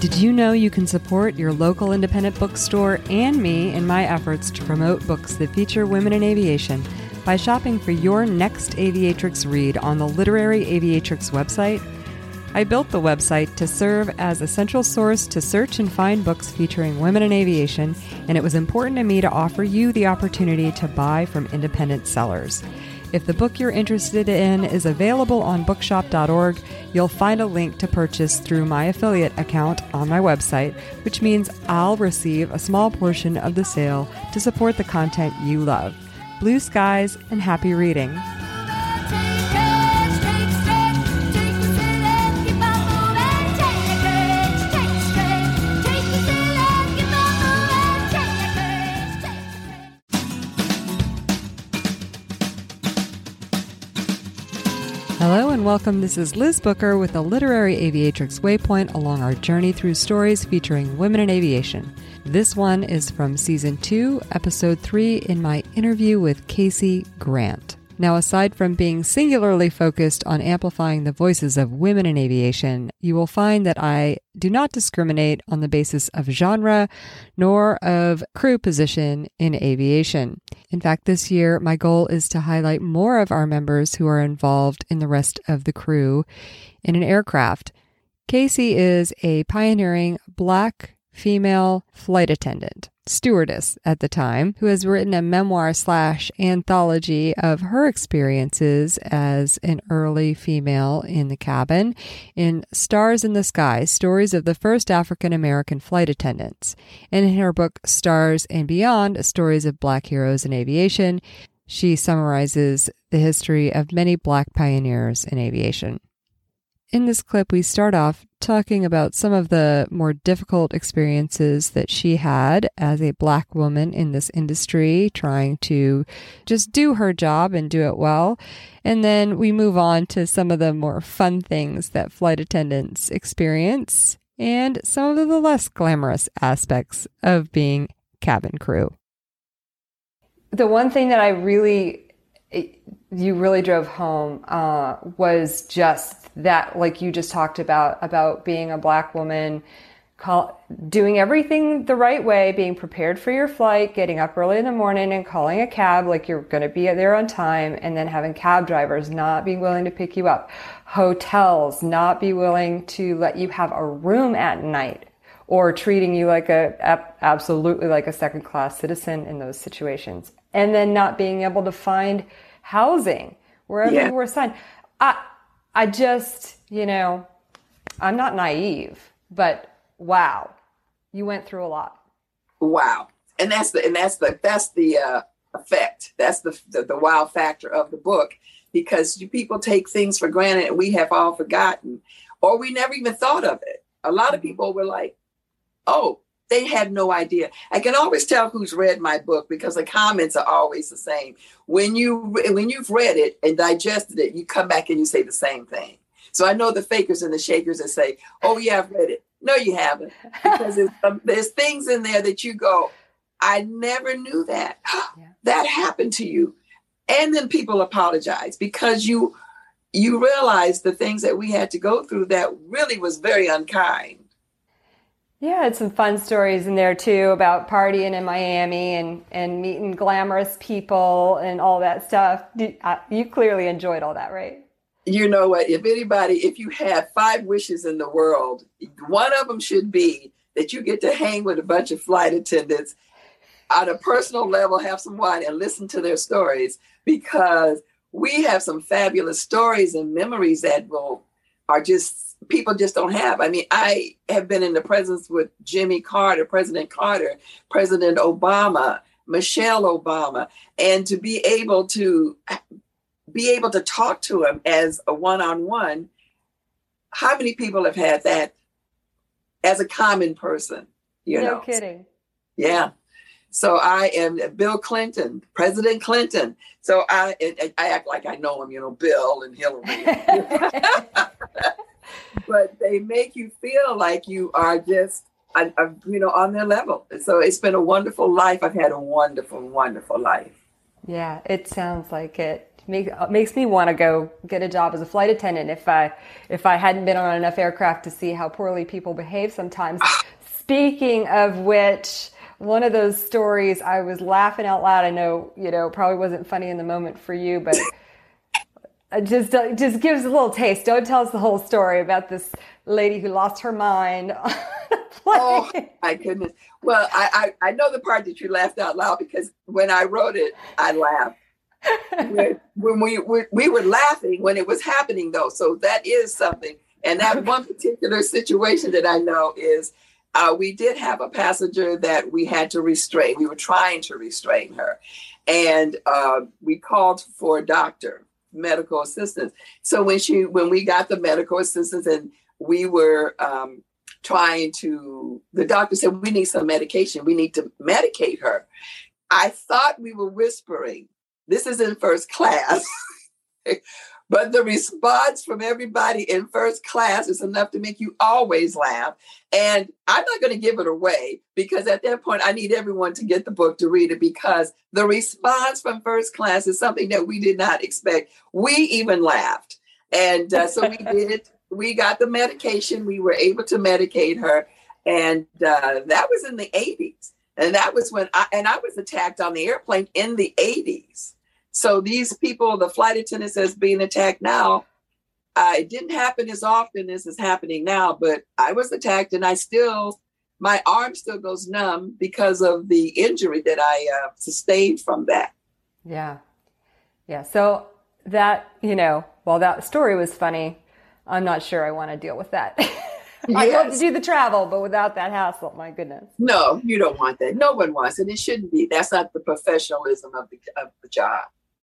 Did you know you can support your local independent bookstore and me in my efforts to promote books that feature women in aviation by shopping for your next Aviatrix read on the Literary Aviatrix website? I built the website to serve as a central source to search and find books featuring women in aviation, and it was important to me to offer you the opportunity to buy from independent sellers. If the book you're interested in is available on bookshop.org, you'll find a link to purchase through my affiliate account on my website, which means I'll receive a small portion of the sale to support the content you love. Blue skies and happy reading. And welcome. This is Liz Booker with the Literary Aviatrix Waypoint along our journey through stories featuring women in aviation. This one is from season 2, episode 3, in my interview with Casey Grant. Now, aside from being singularly focused on amplifying the voices of women in aviation, you will find that I do not discriminate on the basis of genre nor of crew position in aviation. In fact, this year, my goal is to highlight more of our members who are involved in the rest of the crew in an aircraft. Casey is a pioneering black female flight attendant, stewardess at the time, who has written a memoir slash anthology of her experiences as an early female in the cabin in Stars in the Sky, stories of the first African American flight attendants. And in her book Stars and Beyond, stories of black heroes in aviation, she summarizes the history of many black pioneers in aviation. In this clip, we start off talking about some of the more difficult experiences that she had as a black woman in this industry, trying to just do her job and do it well. And then we move on to some of the more fun things that flight attendants experience and some of the less glamorous aspects of being cabin crew. The one thing that I really you really drove home uh, was just that, like you just talked about, about being a black woman, call, doing everything the right way, being prepared for your flight, getting up early in the morning and calling a cab like you're going to be there on time, and then having cab drivers not being willing to pick you up, hotels not be willing to let you have a room at night or treating you like a absolutely like a second class citizen in those situations and then not being able to find housing wherever yeah. you were assigned. I, I just, you know, I'm not naive, but wow, you went through a lot. Wow, and that's the and that's the that's the uh, effect. That's the, the the wow factor of the book because you, people take things for granted and we have all forgotten, or we never even thought of it. A lot of mm-hmm. people were like, "Oh, they had no idea. I can always tell who's read my book because the comments are always the same. When you when you've read it and digested it, you come back and you say the same thing. So I know the fakers and the shakers that say, "Oh yeah, I've read it." No, you haven't, because there's, um, there's things in there that you go, "I never knew that. yeah. That happened to you," and then people apologize because you you realize the things that we had to go through that really was very unkind yeah, it's some fun stories in there too about partying in Miami and, and meeting glamorous people and all that stuff. Uh, you clearly enjoyed all that, right? You know what? If anybody, if you had five wishes in the world, one of them should be that you get to hang with a bunch of flight attendants on a personal level, have some wine, and listen to their stories because we have some fabulous stories and memories that will are just people just don't have. I mean, I have been in the presence with Jimmy Carter, President Carter, President Obama, Michelle Obama, and to be able to be able to talk to him as a one-on-one. How many people have had that as a common person? You no know, kidding. Yeah. So I am Bill Clinton, President Clinton. So I I act like I know him, you know, Bill and Hillary. but they make you feel like you are just you know on their level so it's been a wonderful life i've had a wonderful wonderful life yeah it sounds like it make, uh, makes me want to go get a job as a flight attendant if I if I hadn't been on enough aircraft to see how poorly people behave sometimes. Speaking of which, one of those stories I was laughing out loud. I know you know probably wasn't funny in the moment for you, but just just gives a little taste. Don't tell us the whole story about this lady who lost her mind. oh my goodness! Well, I, I I know the part that you laughed out loud because when I wrote it, I laughed. when, when we were, we were laughing when it was happening though, so that is something. And that one particular situation that I know is uh, we did have a passenger that we had to restrain. We were trying to restrain her, and uh, we called for a doctor medical assistance. So when she when we got the medical assistance and we were um, trying to, the doctor said we need some medication. We need to medicate her. I thought we were whispering. This is in first class. But the response from everybody in first class is enough to make you always laugh. And I'm not going to give it away because at that point, I need everyone to get the book to read it because the response from first class is something that we did not expect. We even laughed. And uh, so we did. We got the medication. We were able to medicate her. And uh, that was in the 80s. And that was when I, and I was attacked on the airplane in the 80s. So these people, the flight attendants that's being attacked now, uh, it didn't happen as often as is happening now, but I was attacked and I still, my arm still goes numb because of the injury that I uh, sustained from that. Yeah. Yeah. So that, you know, while that story was funny, I'm not sure I want to deal with that. I'd love to do the travel, but without that hassle, my goodness. No, you don't want that. No one wants it. It shouldn't be. That's not the professionalism of the of the job.